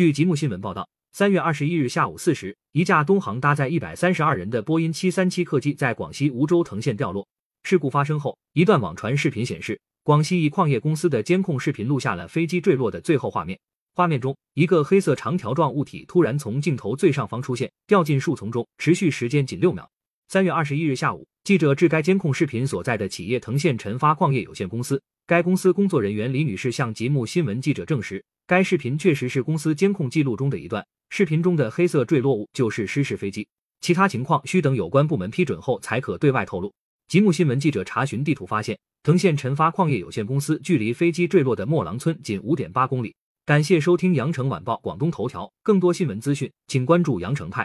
据吉木新闻报道，三月二十一日下午四时，一架东航搭载一百三十二人的波音七三七客机在广西梧州藤县掉落。事故发生后，一段网传视频显示，广西一矿业公司的监控视频录下了飞机坠落的最后画面。画面中，一个黑色长条状物体突然从镜头最上方出现，掉进树丛中，持续时间仅六秒。三月二十一日下午，记者至该监控视频所在的企业藤县晨发矿业有限公司，该公司工作人员李女士向吉木新闻记者证实，该视频确实是公司监控记录中的一段，视频中的黑色坠落物就是失事飞机，其他情况需等有关部门批准后才可对外透露。吉木新闻记者查询地图发现，藤县晨发矿业有限公司距离飞机坠落的莫郎村仅五点八公里。感谢收听羊城晚报广东头条，更多新闻资讯，请关注羊城派。